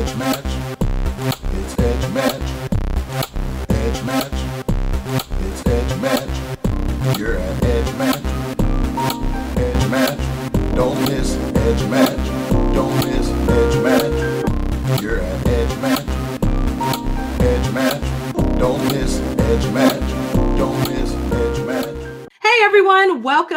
EduMatch.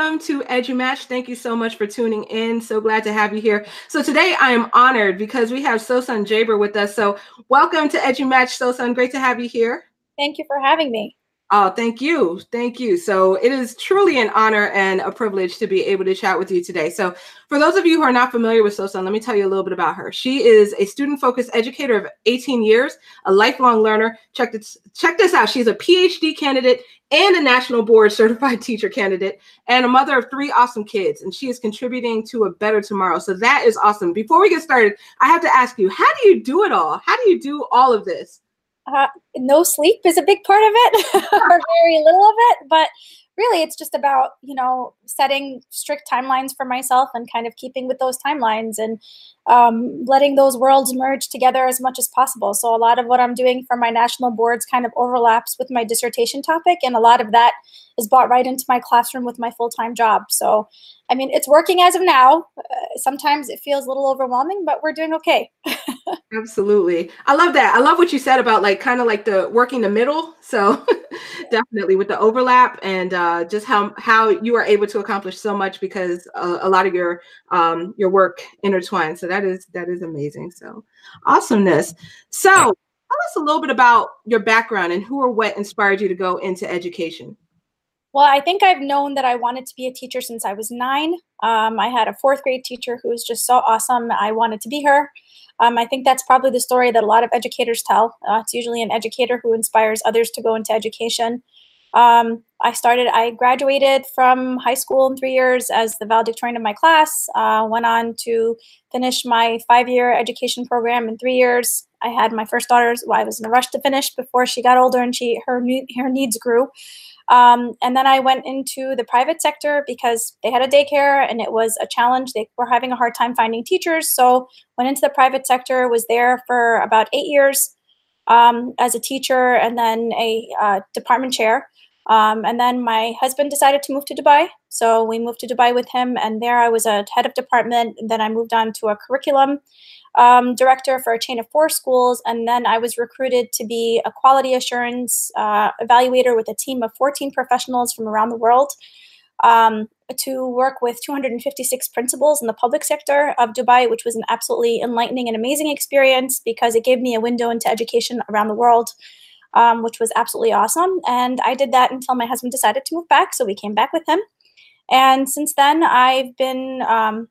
Welcome to EduMatch. Thank you so much for tuning in. So glad to have you here. So today I am honored because we have Sawsan Jaber with us. So welcome to EduMatch, Sawsan. Great to have you here. Thank you for having me. Oh, thank you. Thank you. So it is truly an honor and a privilege to be able to chat with you today. So for those of you who are not familiar with Sawsan, let me tell you a little bit about her. She is a student-focused educator of 18 years, a lifelong learner. Check this, check this out. She's a PhD candidate and a national board certified teacher candidate and a mother of three awesome kids. And she is contributing to a better tomorrow. So that is awesome. Before we get started, I have to ask you, how do you do it all? How do you do all of this? Uh, no sleep is a big part of it, or very little of it. But really, it's just about you know setting strict timelines for myself and kind of keeping with those timelines and um, letting those worlds merge together as much as possible. So a lot of what I'm doing for my national boards kind of overlaps with my dissertation topic, and a lot of that is bought right into my classroom with my full time job. So I mean, it's working as of now. Uh, sometimes it feels a little overwhelming, but we're doing okay. Absolutely. I love that. I love what you said about like kind of like the working the middle. So definitely with the overlap and uh, just how how you are able to accomplish so much because uh, a lot of your um, your work intertwines. So that is that is amazing. So awesomeness. So tell us a little bit about your background and who or what inspired you to go into education. Well, I think I've known that I wanted to be a teacher since I was nine. Um, I had a fourth grade teacher who was just so awesome. I wanted to be her. Um, I think that's probably the story that a lot of educators tell. Uh, it's usually an educator who inspires others to go into education. Um, I started, I graduated from high school in three years as the valedictorian of my class, uh, went on to finish my five year education program in three years. I had my first daughter, well, I was in a rush to finish before she got older and she her, her needs grew. Um, and then I went into the private sector because they had a daycare and it was a challenge. They were having a hard time finding teachers. So went into the private sector, was there for about eight years um, as a teacher and then a uh, department chair. Um, and then my husband decided to move to Dubai. So we moved to Dubai with him. And there I was a head of department. And then I moved on to a curriculum um, director for a chain of four schools. And then I was recruited to be a quality assurance uh, evaluator with a team of 14 professionals from around the world um, to work with 256 principals in the public sector of Dubai, which was an absolutely enlightening and amazing experience because it gave me a window into education around the world. Um, which was absolutely awesome. And I did that until my husband decided to move back. So we came back with him. And since then, I've been um,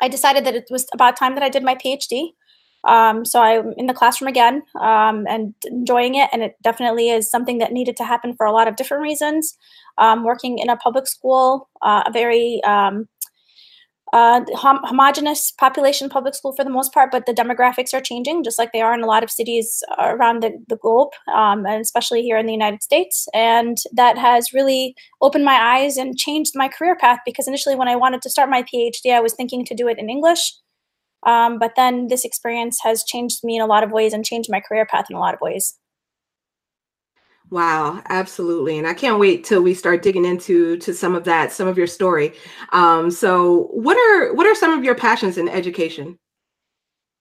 I decided that it was about time that I did my PhD. Um, so I'm in the classroom again um, and enjoying it. And it definitely is something that needed to happen for a lot of different reasons. Um, working in a public school, uh, a very um, uh, hom- homogenous population public school for the most part, but the demographics are changing, just like they are in a lot of cities around the, the globe, um, and especially here in the United States. And that has really opened my eyes and changed my career path because initially, when I wanted to start my PhD, I was thinking to do it in English. Um, but then this experience has changed me in a lot of ways and changed my career path in a lot of ways. Wow, absolutely. And I can't wait till we start digging into to some of that, some of your story. Um, so what are what are some of your passions in education?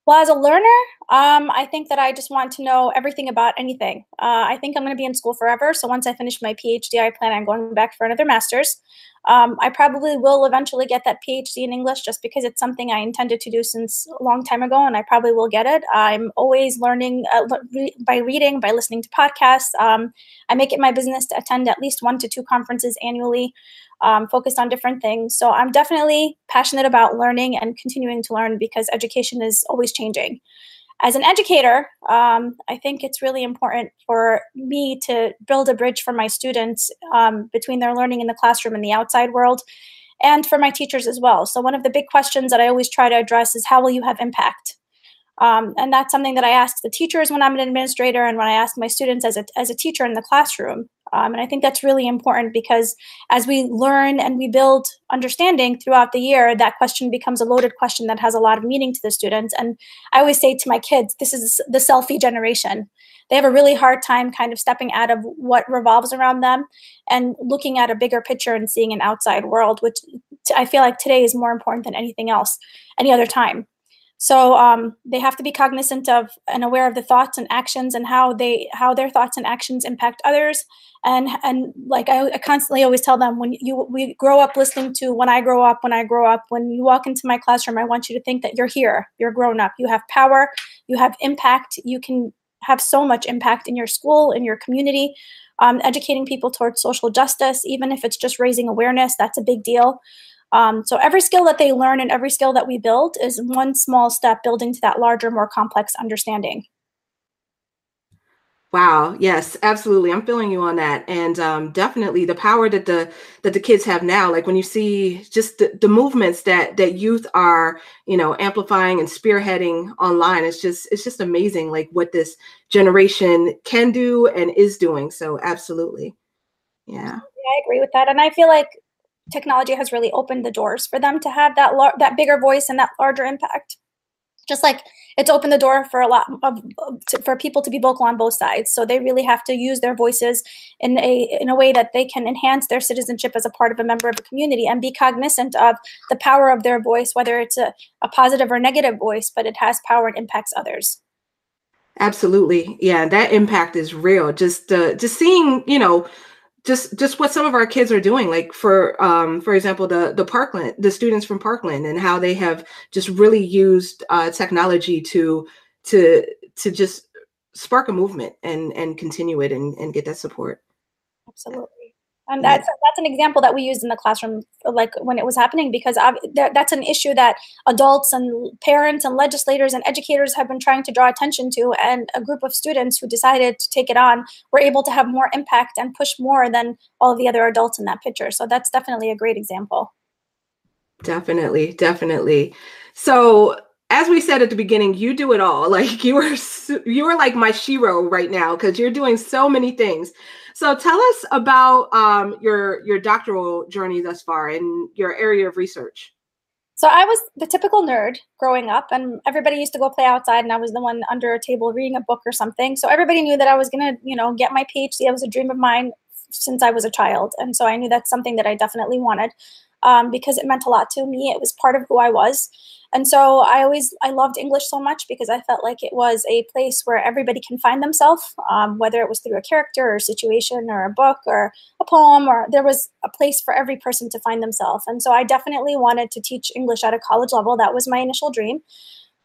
Well, as a learner, um, I think that I just want to know everything about anything. Uh, I think I'm going to be in school forever. So once I finish my PhD, I plan on going back for another master's. Um, I probably will eventually get that PhD in English just because it's something I intended to do since a long time ago, and I probably will get it. I'm always learning uh, re- by reading, by listening to podcasts. Um, I make it my business to attend at least one to two conferences annually, um, focused on different things. So I'm definitely passionate about learning and continuing to learn because education is always changing as an educator, um, I think it's really important for me to build a bridge for my students um, between their learning in the classroom and the outside world, and for my teachers as well. So, one of the big questions that I always try to address is how will you have impact? Um, and that's something that I ask the teachers when I'm an administrator, and when I ask my students as a, as a teacher in the classroom. Um, and I think that's really important because as we learn and we build understanding throughout the year, that question becomes a loaded question that has a lot of meaning to the students. And I always say to my kids, this is the selfie generation. They have a really hard time kind of stepping out of what revolves around them and looking at a bigger picture and seeing an outside world, which I feel like today is more important than anything else, any other time. So um, they have to be cognizant of and aware of the thoughts and actions and how they how their thoughts and actions impact others. And and like I, I constantly always tell them when you we grow up listening to when I grow up when I grow up when you walk into my classroom I want you to think that you're here. You're grown up. You have power. You have impact. You can have so much impact in your school in your community. Um, educating people towards social justice even if it's just raising awareness that's a big deal um, so every skill that they learn and every skill that we build is one small step building to that larger, more complex understanding. Wow. Yes, absolutely. I'm feeling you on that, and um, definitely the power that the that the kids have now. Like when you see just the, the movements that that youth are, you know, amplifying and spearheading online. It's just it's just amazing, like what this generation can do and is doing. So absolutely, yeah. I agree with that, and I feel like technology has really opened the doors for them to have that lar- that bigger voice and that larger impact. Just like it's opened the door for a lot of to, for people to be vocal on both sides. So they really have to use their voices in a in a way that they can enhance their citizenship as a part of a member of a community and be cognizant of the power of their voice whether it's a, a positive or negative voice but it has power and impacts others. Absolutely. Yeah that impact is real. Just uh, just seeing you know just just what some of our kids are doing like for um for example the the parkland the students from parkland and how they have just really used uh, technology to to to just spark a movement and and continue it and, and get that support. Absolutely Um, and that's that's an example that we used in the classroom, like when it was happening, because that's an issue that adults and parents and legislators and educators have been trying to draw attention to. And a group of students who decided to take it on were able to have more impact and push more than all of the other adults in that picture. So that's definitely a great example. Definitely, definitely. So as we said at the beginning, you do it all. Like you are, you are like my shero right now because you're doing so many things. So tell us about um, your your doctoral journey thus far and your area of research. So I was the typical nerd growing up, and everybody used to go play outside, and I was the one under a table reading a book or something. So everybody knew that I was gonna, you know, get my PhD. It was a dream of mine since I was a child, and so I knew that's something that I definitely wanted um, because it meant a lot to me. It was part of who I was. And so I always I loved English so much because I felt like it was a place where everybody can find themselves, um, whether it was through a character or a situation or a book or a poem, or there was a place for every person to find themselves. And so I definitely wanted to teach English at a college level. That was my initial dream.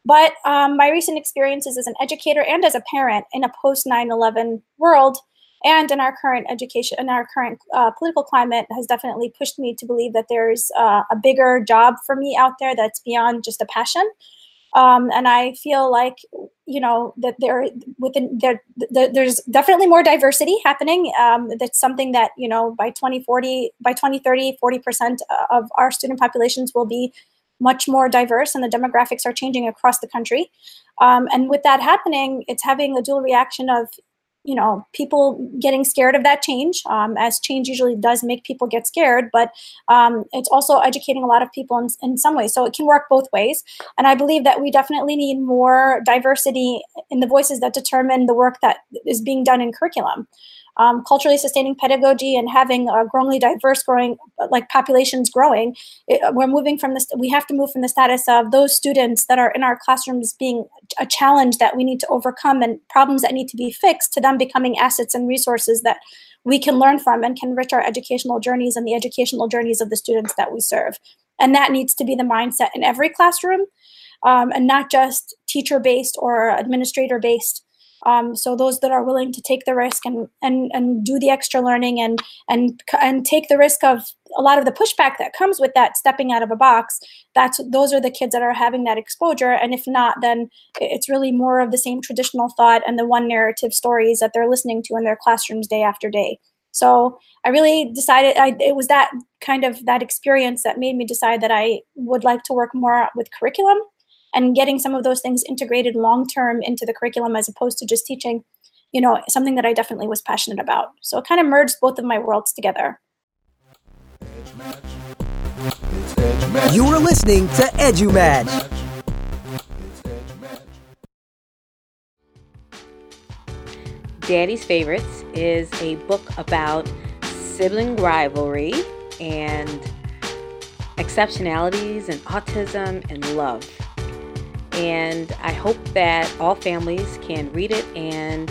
But um, my recent experiences as an educator and as a parent in a post 9 11 world and in our current education in our current uh, political climate has definitely pushed me to believe that there's uh, a bigger job for me out there that's beyond just a passion. Um, and i feel like you know that there within there, there there's definitely more diversity happening um, that's something that you know by 2040 by 2030 40% of our student populations will be much more diverse and the demographics are changing across the country. Um, and with that happening it's having a dual reaction of you know people getting scared of that change um, as change usually does make people get scared but um, it's also educating a lot of people in, in some ways. So it can work both ways and i believe that we definitely need more diversity in the voices that determine the work that is being done in curriculum um, culturally sustaining pedagogy and having a growingly diverse growing like populations growing it, we're moving from this we have to move from the status of those students that are in our classrooms being a challenge that we need to overcome and problems that need to be fixed to them becoming assets and resources that we can learn from and can enrich our educational journeys and the educational journeys of the students that we serve. And that needs to be the mindset in every classroom um, and not just teacher based or administrator based um, so those that are willing to take the risk and and and do the extra learning and and and take the risk of a lot of the pushback that comes with that stepping out of a box that's those are the kids that are having that exposure. And if not then it's really more of the same traditional thought and the one narrative stories that they're listening to in their classrooms day after day. So i really decided I, it was that kind of that experience that made me decide that i would like to work more with curriculum and getting some of those things integrated long term into the curriculum as opposed to just teaching you know, something that I definitely was passionate about. So it kind of merged both of my worlds together. You are listening to EduMatch. Daddy's Favorites is a book about sibling rivalry and exceptionalities and autism and love. And I hope that all families can read it and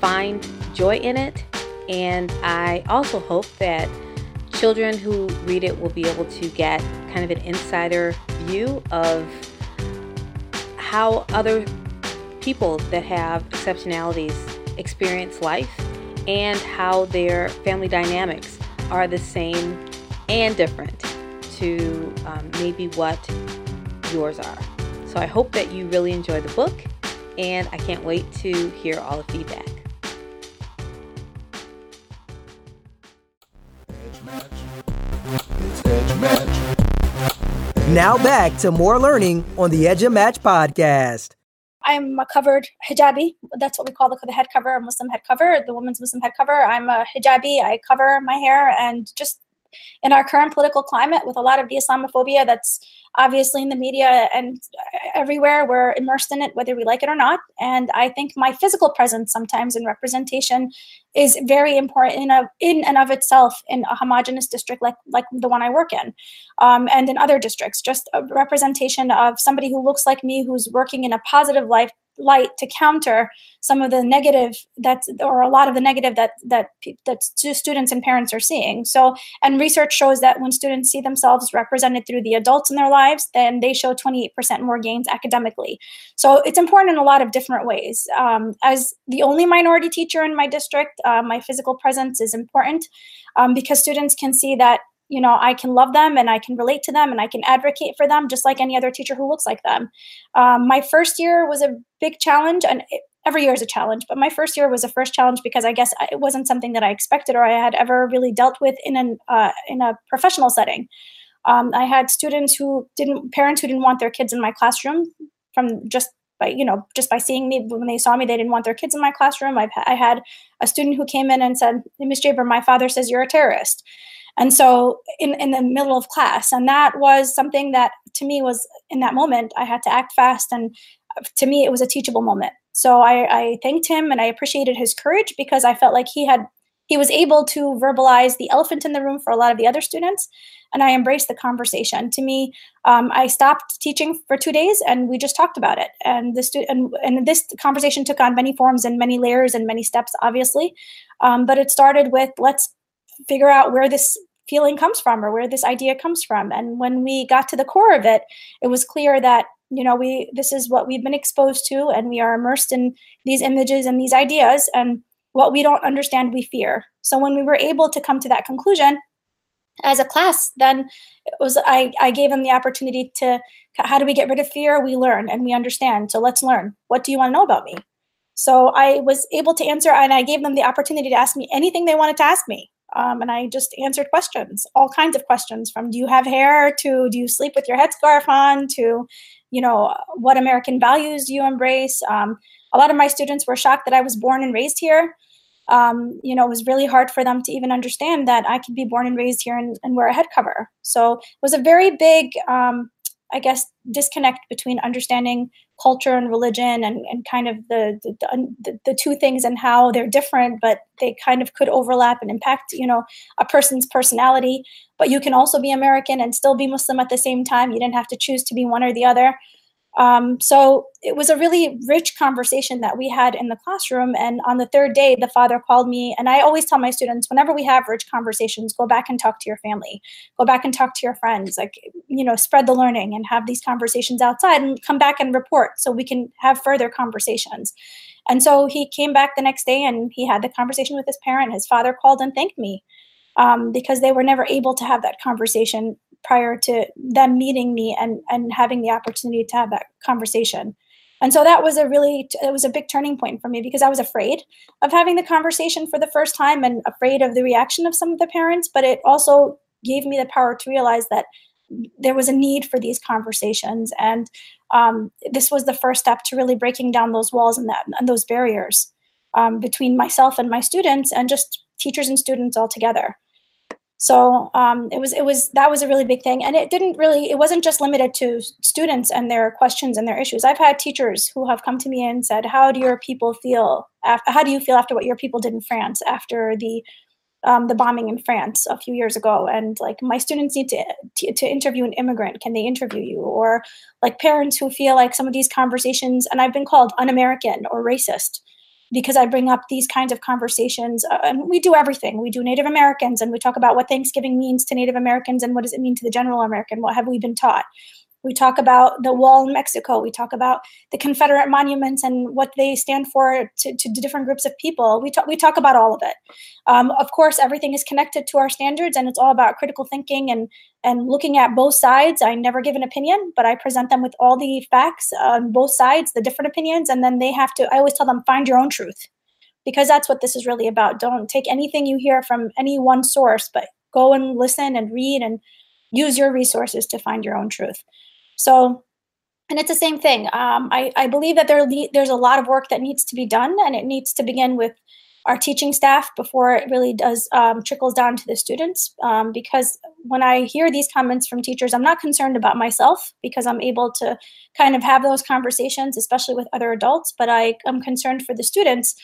find joy in it. And I also hope that children who read it will be able to get kind of an insider view of how other people that have exceptionalities experience life and how their family dynamics are the same and different to um, maybe what yours are. So I hope that you really enjoy the book, and I can't wait to hear all the feedback. Now back to more learning on the EduMatch podcast. I'm a covered hijabi. That's what we call the, the head cover, a Muslim head cover, the woman's Muslim head cover. I'm a hijabi. I cover my hair and just in our current political climate with a lot of the Islamophobia that's obviously in the media and everywhere, we're immersed in it, whether we like it or not. And I think my physical presence sometimes in representation is very important in, a, in and of itself in a homogenous district like, like the one I work in um, and in other districts. Just a representation of somebody who looks like me, who's working in a positive life light to counter some of the negative that or a lot of the negative that that that students and parents are seeing. So and research shows that when students see themselves represented through the adults in their lives then they show 28% more gains academically. So it's important in a lot of different ways. Um, as the only minority teacher in my district uh, my physical presence is important um, because students can see that you know i can love them and i can relate to them and i can advocate for them just like any other teacher who looks like them. Um, my first year was a big challenge and it, every year is a challenge but my first year was a first challenge because i guess it wasn't something that i expected or i had ever really dealt with in an uh, in a professional setting. Um, i had students who didn't parents who didn't want their kids in my classroom from just by you know just by seeing me when they saw me they didn't want their kids in my classroom. I've, i had a student who came in and said miss jaber my father says you're a terrorist and so in, in the middle of class and that was something that to me was in that moment i had to act fast and to me it was a teachable moment. So I, I thanked him and i appreciated his courage because i felt like he had he was able to verbalize the elephant in the room for a lot of the other students and i embraced the conversation. To me um, i stopped teaching for two days and we just talked about it. And the and, and this conversation took on many forms and many layers and many steps obviously um, but it started with let's figure out where this feeling comes from or where this idea comes from. And when we got to the core of it it was clear that you know we this is what we've been exposed to and we are immersed in these images and these ideas and what we don't understand we fear. So when we were able to come to that conclusion as a class then it was I, I gave them the opportunity to how do we get rid of fear? We learn and we understand. So let's learn. What do you want to know about me? So i was able to answer and i gave them the opportunity to ask me anything they wanted to ask me um, and I just answered questions, all kinds of questions from do you have hair to do you sleep with your headscarf on to, you know, what American values do you embrace? Um, a lot of my students were shocked that I was born and raised here. Um, you know, it was really hard for them to even understand that I could be born and raised here and, and wear a head cover. So it was a very big um, I guess, disconnect between understanding culture and religion and, and kind of the the, the the, two things and how they're different, but they kind of could overlap and impact, you know, a person's personality. But you can also be American and still be Muslim at the same time. You didn't have to choose to be one or the other. Um, so it was a really rich conversation that we had in the classroom. And on the third day, the father called me. And I always tell my students whenever we have rich conversations, go back and talk to your family, go back and talk to your friends, like, you know, spread the learning and have these conversations outside and come back and report so we can have further conversations. And so he came back the next day and he had the conversation with his parent. His father called and thanked me um, because they were never able to have that conversation prior to them meeting me and and having the opportunity to have that conversation. And so that was a really it was a big turning point for me because i was afraid of having the conversation for the first time and afraid of the reaction of some of the parents but it also gave me the power to realize that there was a need for these conversations. And um, this was the first step to really breaking down those walls and that and those barriers um, between myself and my students and just teachers and students all together so um, it was it was that was a really big thing and it didn't really it wasn't just limited to students and their questions and their issues i've had teachers who have come to me and said how do your people feel how do you feel after what your people did in france after the um, the bombing in France a few years ago, and like my students need to, to, to interview an immigrant. Can they interview you? Or like parents who feel like some of these conversations, and I've been called un-American or racist because I bring up these kinds of conversations. Uh, and we do everything. We do Native Americans, and we talk about what Thanksgiving means to Native Americans and what does it mean to the general American. What have we been taught? We talk about the wall in Mexico. We talk about the Confederate monuments and what they stand for to, to different groups of people. We talk, we talk about all of it. Um, of course, everything is connected to our standards, and it's all about critical thinking and and looking at both sides. I never give an opinion, but I present them with all the facts on both sides, the different opinions, and then they have to. I always tell them find your own truth, because that's what this is really about. Don't take anything you hear from any one source, but go and listen and read and use your resources to find your own truth. So, and it's the same thing. Um, I, I believe that there there's a lot of work that needs to be done, and it needs to begin with our teaching staff before it really does um, trickles down to the students. Um, because when I hear these comments from teachers, I'm not concerned about myself because I'm able to kind of have those conversations, especially with other adults. But I am concerned for the students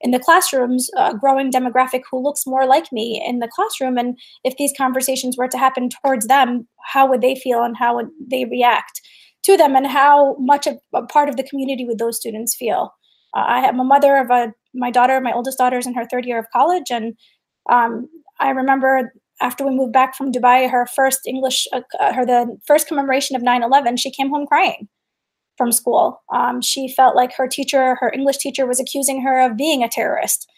in the classrooms a growing demographic who looks more like me in the classroom. And if these conversations were to happen towards them how would they feel and how would they react to them? And how much of a part of the community would those students feel? Uh, i am a mother of a my daughter my oldest daughter is in her third year of college. And um, i remember after we moved back from dubai her first english uh, her the first commemoration of 9-11 she came home crying from school. Um, she felt like her teacher, her English teacher, was accusing her of being a terrorist.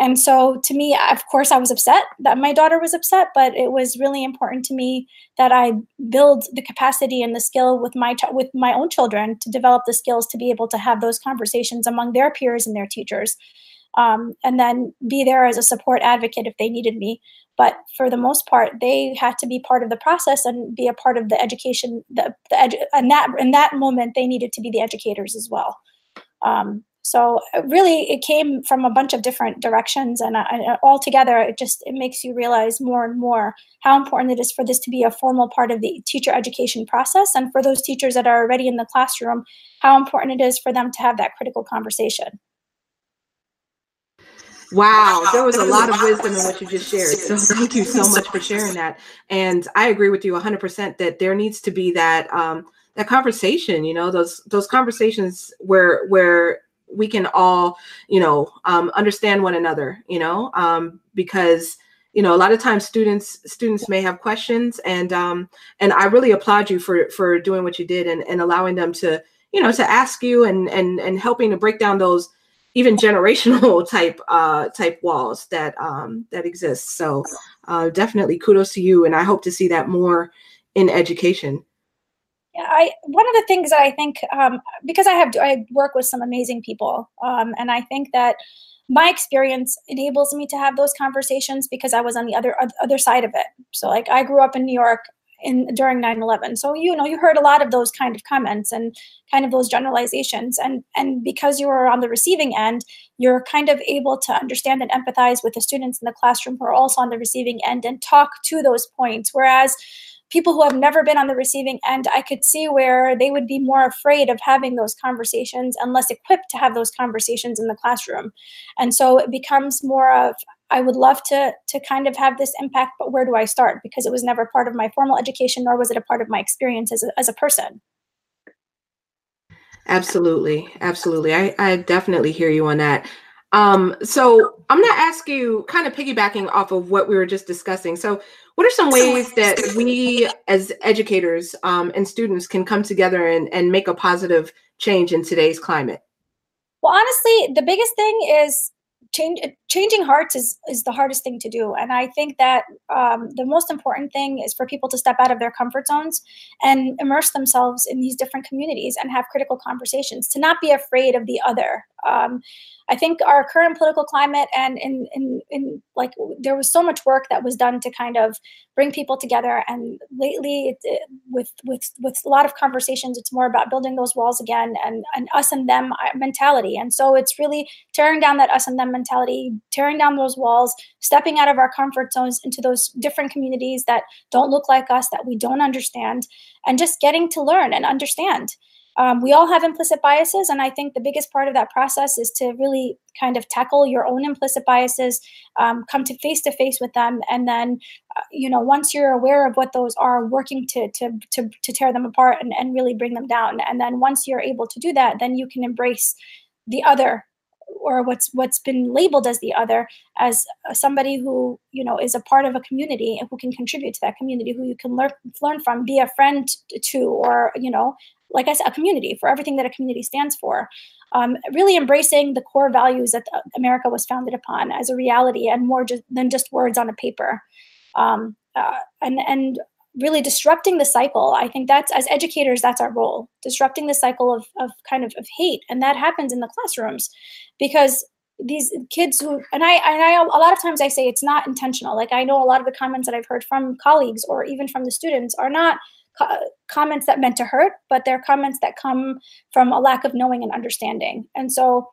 And so, to me, of course, I was upset that my daughter was upset, but it was really important to me that I build the capacity and the skill with my with my own children to develop the skills to be able to have those conversations among their peers and their teachers, um, and then be there as a support advocate if they needed me but for the most part they had to be part of the process and be a part of the education the, the edu- and that in that moment they needed to be the educators as well. Um, so uh, really it came from a bunch of different directions and, uh, and all together it just it makes you realize more and more how important it is for this to be a formal part of the teacher education process and for those teachers that are already in the classroom how important it is for them to have that critical conversation Wow, there was a lot of wisdom in what you just shared. So thank you so much for sharing that. And I agree with you 100% that there needs to be that um, that conversation. You know, those those conversations where where we can all, you know, um, understand one another. You know, um, because you know a lot of times students students may have questions, and um, and I really applaud you for for doing what you did and, and allowing them to you know to ask you and and and helping to break down those even generational type uh, type walls that um, that exist. So uh, definitely kudos to you, and I hope to see that more in education. Yeah, I one of the things that I think um, because I have I work with some amazing people, um, and I think that my experience enables me to have those conversations because I was on the other other side of it. So like I grew up in New York in during 9-11 so you know you heard a lot of those kind of comments and kind of those generalizations. And and because you were on the receiving end you're kind of able to understand and empathize with the students in the classroom who are also on the receiving end and talk to those points. Whereas people who have never been on the receiving end i could see where they would be more afraid of having those conversations and less equipped to have those conversations in the classroom. And so it becomes more of I would love to to kind of have this impact, but where do I start? Because it was never part of my formal education, nor was it a part of my experience as a, as a person. Absolutely, absolutely. I, I definitely hear you on that. Um, so I'm gonna ask you, kind of piggybacking off of what we were just discussing. So, what are some ways that we, as educators um, and students, can come together and, and make a positive change in today's climate? Well, honestly, the biggest thing is change changing hearts is is the hardest thing to do and i think that um, the most important thing is for people to step out of their comfort zones and immerse themselves in these different communities and have critical conversations to not be afraid of the other um, I think our current political climate and in, in, in like there was so much work that was done to kind of bring people together. And lately, it, it, with with with a lot of conversations, it's more about building those walls again and and us and them uh, mentality. And so it's really tearing down that us and them mentality, tearing down those walls, stepping out of our comfort zones into those different communities that don't look like us, that we don't understand, and just getting to learn and understand. Um, we all have implicit biases and i think the biggest part of that process is to really kind of tackle your own implicit biases um, come to face to face with them and then uh, you know once you're aware of what those are working to to to, to tear them apart and, and really bring them down. And then once you're able to do that then you can embrace the other or what's what's been labeled as the other as somebody who you know is a part of a community and who can contribute to that community who you can learn learn from be a friend to or you know like I said, a community for everything that a community stands for. Um, really embracing the core values that America was founded upon as a reality and more just, than just words on a paper. Um, uh, and and really disrupting the cycle. I think that's as educators, that's our role, disrupting the cycle of, of kind of, of hate. And that happens in the classrooms because these kids who and I and I a lot of times I say it's not intentional. Like I know a lot of the comments that I've heard from colleagues or even from the students are not co- comments that meant to hurt, but they're comments that come from a lack of knowing and understanding. And so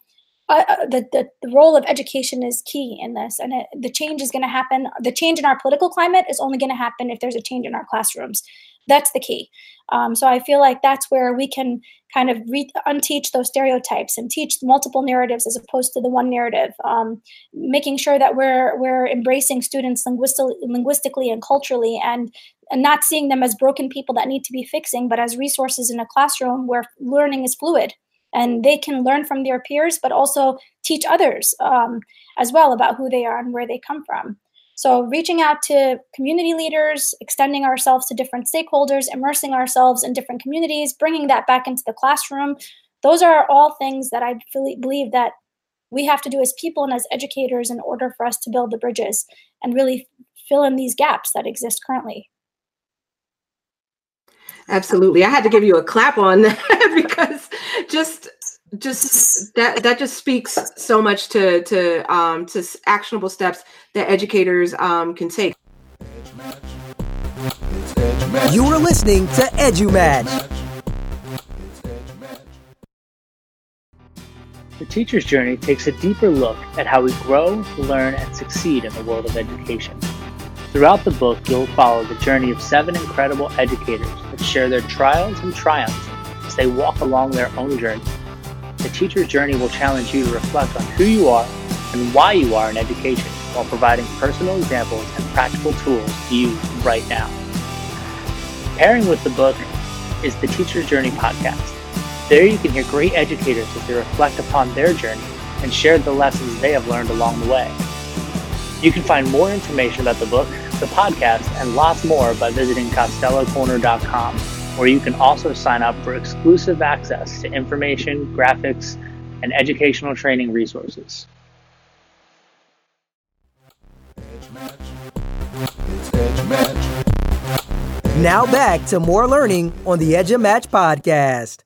uh, uh the, the, role of education is key in this and it, the change is going to happen. The change in our political climate is only going to happen if there's a change in our classrooms. That's the key. Um, so i feel like that's where we can kind of re- unteach those stereotypes and teach multiple narratives as opposed to the one narrative um, making sure that we're we're embracing students linguistically, linguistically and culturally and and not seeing them as broken people that need to be fixing but as resources in a classroom where learning is fluid and they can learn from their peers but also teach others um, as well about who they are and where they come from so, reaching out to community leaders, extending ourselves to different stakeholders, immersing ourselves in different communities, bringing that back into the classroom, those are all things that I believe that we have to do as people and as educators in order for us to build the bridges and really fill in these gaps that exist currently. Absolutely. I had to give you a clap on that because just just that that just speaks so much to to um to actionable steps that educators um can take. You are listening to EduMatch. The teacher's journey takes a deeper look at how we grow, learn, and succeed in the world of education. Throughout the book, you'll follow the journey of seven incredible educators that share their trials and triumphs they walk along their own journey the teacher's journey will challenge you to reflect on who you are and why you are in education while providing personal examples and practical tools to use right now. Pairing with the book is the Teacher's Journey podcast. There you can hear great educators as they reflect upon their journey and share the lessons they have learned along the way. You can find more information about the book, the podcast, and lots more by visiting costellocorner.com where you can also sign up for exclusive access to information, graphics, and educational training resources. Now back to more learning on the EduMatch podcast.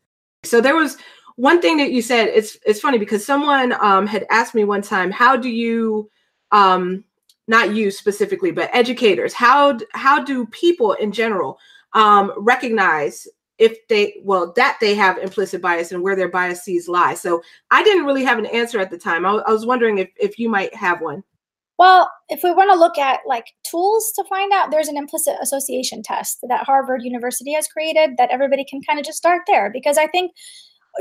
So there was one thing that you said. It's it's funny because someone um, had asked me one time, "How do you, um, not you specifically, but educators, how how do people in general um, recognize if they well that they have implicit bias and where their biases lie. So i didn't really have an answer at the time. I, I was wondering if, if you might have one. Well if we want to look at like tools to find out there's an implicit association test that harvard university has created that everybody can kind of just start there. Because i think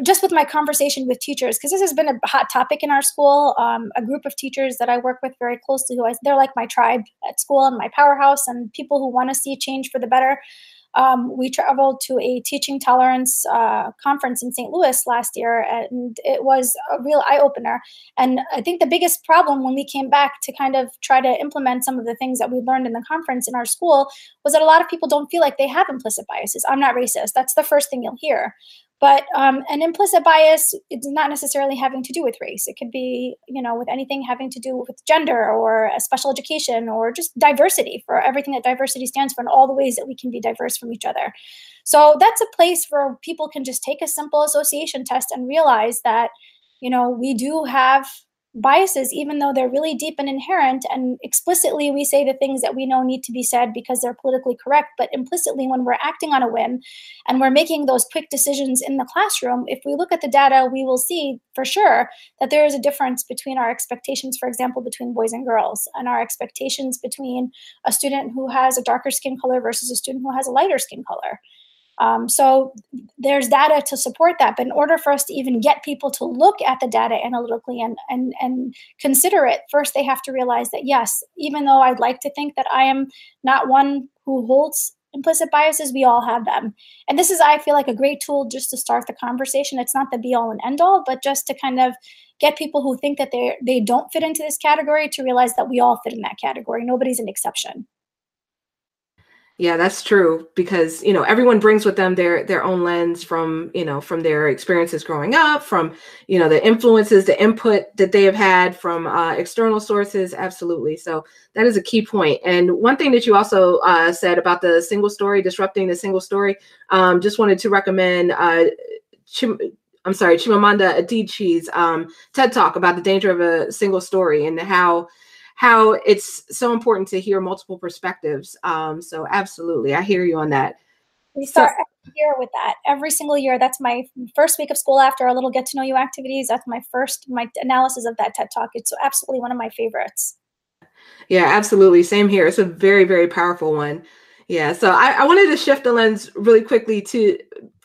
just with my conversation with teachers because this has been a hot topic in our school um, a group of teachers that i work with very closely who I, they're like my tribe at school and my powerhouse and people who want to see change for the better um, we traveled to a teaching tolerance uh, conference in St. Louis last year, and it was a real eye opener. And I think the biggest problem when we came back to kind of try to implement some of the things that we learned in the conference in our school was that a lot of people don't feel like they have implicit biases. I'm not racist. That's the first thing you'll hear. But um, an implicit bias is not necessarily having to do with race. It could be, you know, with anything having to do with gender or special education or just diversity for everything that diversity stands for and all the ways that we can be diverse from each other. So that's a place where people can just take a simple association test and realize that, you know, we do have biases, even though they're really deep and inherent. And explicitly, we say the things that we know need to be said because they're politically correct. But implicitly, when we're acting on a whim and we're making those quick decisions in the classroom, if we look at the data, we will see for sure that there is a difference between our expectations, for example, between boys and girls, and our expectations between a student who has a darker skin color versus a student who has a lighter skin color. Um, so there's data to support that. But in order for us to even get people to look at the data analytically and, and, and consider it, first they have to realize that, yes, even though I'd like to think that I am not one who holds implicit biases, we all have them. And this is, I feel like, a great tool just to start the conversation. It's not the be all and end all, but just to kind of get people who think that they they don't fit into this category to realize that we all fit in that category. Nobody's an exception. Yeah, that's true because you know everyone brings with them their their own lens from you know from their experiences growing up, from you know the influences, the input that they have had from uh, external sources. Absolutely, so that is a key point. And one thing that you also uh, said about the single story, disrupting the single story, um, just wanted to recommend. Uh, Chim- I'm sorry, Chimamanda Adichie's um, TED Talk about the danger of a single story and how how it's so important to hear multiple perspectives. Um, so absolutely, I hear you on that. We start every year with that. Every single year. That's my first week of school after our little get to know you activities. That's my first my analysis of that TED talk. It's absolutely one of my favorites. Yeah, absolutely. Same here. It's a very, very powerful one. Yeah. So I, I wanted to shift the lens really quickly to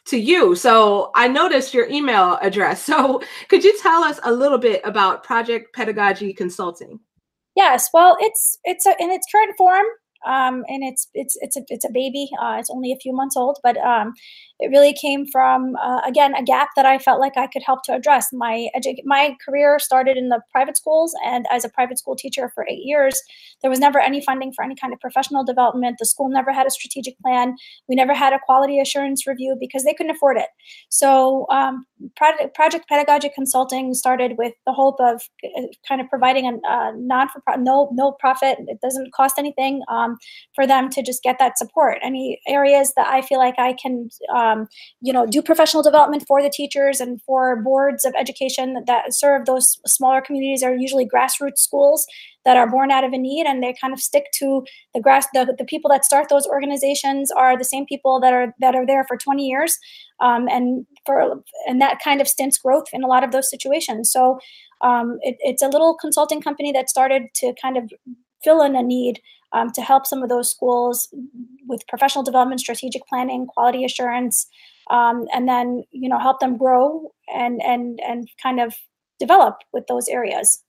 to you. So I noticed your email address. So could you tell us a little bit about Project Pedagogy Consulting? Yes, well, it's it's a, in its current form, um, and it's it's it's a it's a baby. Uh, it's only a few months old, but um, it really came from uh, again a gap that I felt like I could help to address. My edu- my career started in the private schools, and as a private school teacher for eight years, there was never any funding for any kind of professional development. The school never had a strategic plan. We never had a quality assurance review because they couldn't afford it. So um, project, project pedagogy consulting started with the hope of uh, kind of providing a uh, non for no no profit. It doesn't cost anything um, for them to just get that support. Any areas that I feel like I can um, you know, do professional development for the teachers and for boards of education that serve those smaller communities are usually grassroots schools that are born out of a need and they kind of stick to the grass the, the people that start those organizations are the same people that are that are there for 20 years um, and for and that kind of stints growth in a lot of those situations so um, it, it's a little consulting company that started to kind of fill in a need um, to help some of those schools with professional development, strategic planning, quality assurance, um, and then you know help them grow and and and kind of develop with those areas.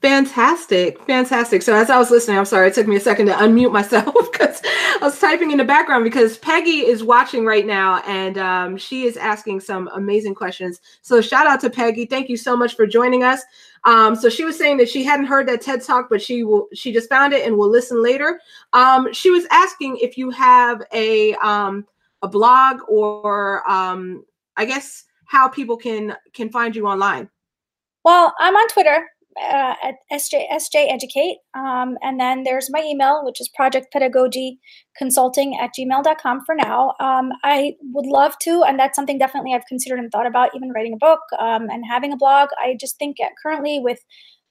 Fantastic, fantastic. So as I was listening, I'm sorry, it took me a second to unmute myself because I was typing in the background because Peggy is watching right now and um, she is asking some amazing questions. So shout out to Peggy. Thank you so much for joining us. Um, so she was saying that she hadn't heard that TED talk, but she will she just found it and will listen later. Um, she was asking if you have a um, a blog or um, I guess how people can can find you online. Well, I'm on Twitter uh, at SJ, SJ Educate. Um, and then there's my email, which is projectpedagogyconsulting at gmail.com for now. Um, I would love to, and that's something definitely I've considered and thought about, even writing a book um, and having a blog. I just think currently with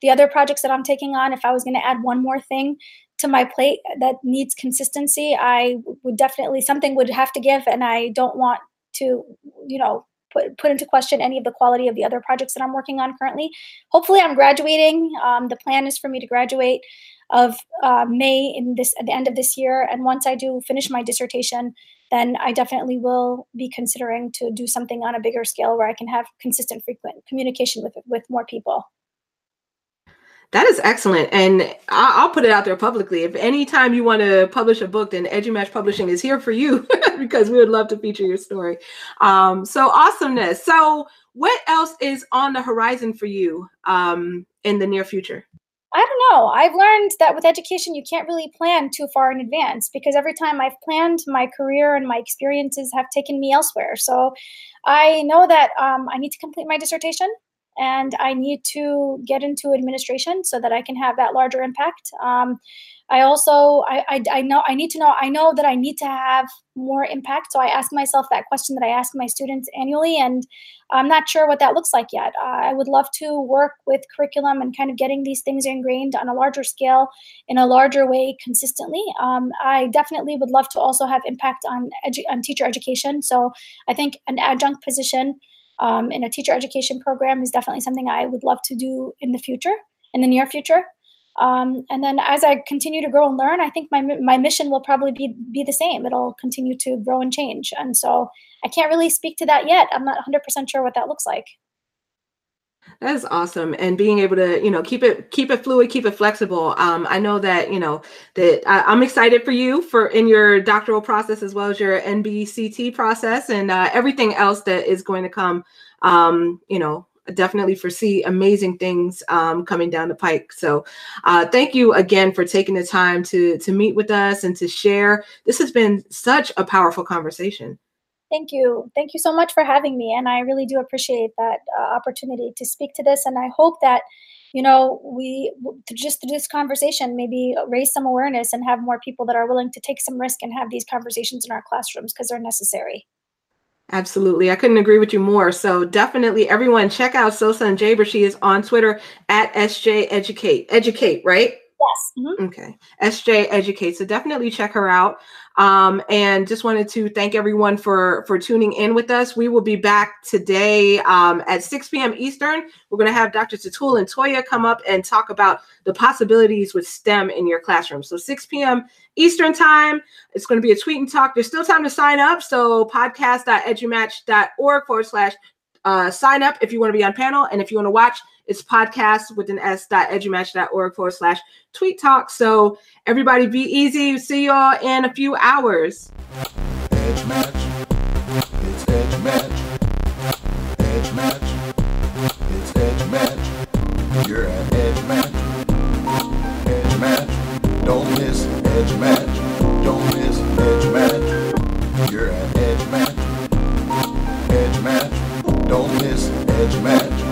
the other projects that I'm taking on, if I was going to add one more thing to my plate that needs consistency, I would definitely, something would have to give. And I don't want to, you know, put, put into question any of the quality of the other projects that I'm working on currently. Hopefully, I'm graduating. Um, the plan is for me to graduate of uh, May in this at the end of this year, and once I do finish my dissertation, then I definitely will be considering to do something on a bigger scale where I can have consistent, frequent communication with with more people. That is excellent. And I'll put it out there publicly. If anytime you want to publish a book, then EduMatch Publishing is here for you because we would love to feature your story. Um, so awesomeness. So what else is on the horizon for you um, in the near future? I don't know. I've learned that with education, you can't really plan too far in advance because every time I've planned, my career and my experiences have taken me elsewhere. So I know that um, I need to complete my dissertation and I need to get into administration so that I can have that larger impact. Um, I also I, I, I know I need to know I know that I need to have more impact. So I ask myself that question that I ask my students annually, and I'm not sure what that looks like yet. Uh, I would love to work with curriculum and kind of getting these things ingrained on a larger scale, in a larger way, consistently. Um, I definitely would love to also have impact on edu- on teacher education. So I think an adjunct position um, in a teacher education program is definitely something I would love to do in the future, in the near future. Um, and then as I continue to grow and learn, I think my my mission will probably be be the same. It'll continue to grow and change. And so I can't really speak to that yet. I'm not 100% sure what that looks like. That is awesome, and being able to, you know, keep it keep it fluid, keep it flexible. Um, I know that you know that I, am excited for you for in your doctoral process as well as your NBCT process and uh, everything else that is going to come. Um, you know, definitely foresee amazing things um, coming down the pike. So, uh, thank you again for taking the time to to meet with us and to share. This has been such a powerful conversation. Thank you. Thank you so much for having me, and I really do appreciate that uh, opportunity to speak to this. And I hope that you know we just through this conversation maybe raise some awareness and have more people that are willing to take some risk and have these conversations in our classrooms because they're necessary. Absolutely. I couldn't agree with you more. So definitely everyone check out Sawsan Jaber. She is on Twitter at SJ Educate. Educate, right? Yes. Mm-hmm. Okay. SJ Educate. So definitely check her out. Um, and just wanted to thank everyone for for tuning in with us. We will be back today um, at 6 p.m. Eastern. We're going to have Dr. Tatul and Toya come up and talk about the possibilities with STEM in your classroom. So 6 p.m. Eastern time. It's going to be a tweet and talk. There's still time to sign up. So podcast.edumatch.org forward slash uh, sign up if you want to be on panel. And if you want to watch, it's podcast with an s.edumatch.org forward slash tweet talk. So everybody be easy. See y'all in a few hours. EduMatch. It's edge match. EduMatch. It's EduMatch. You're an edge match. EduMatch. Don't miss EduMatch. management.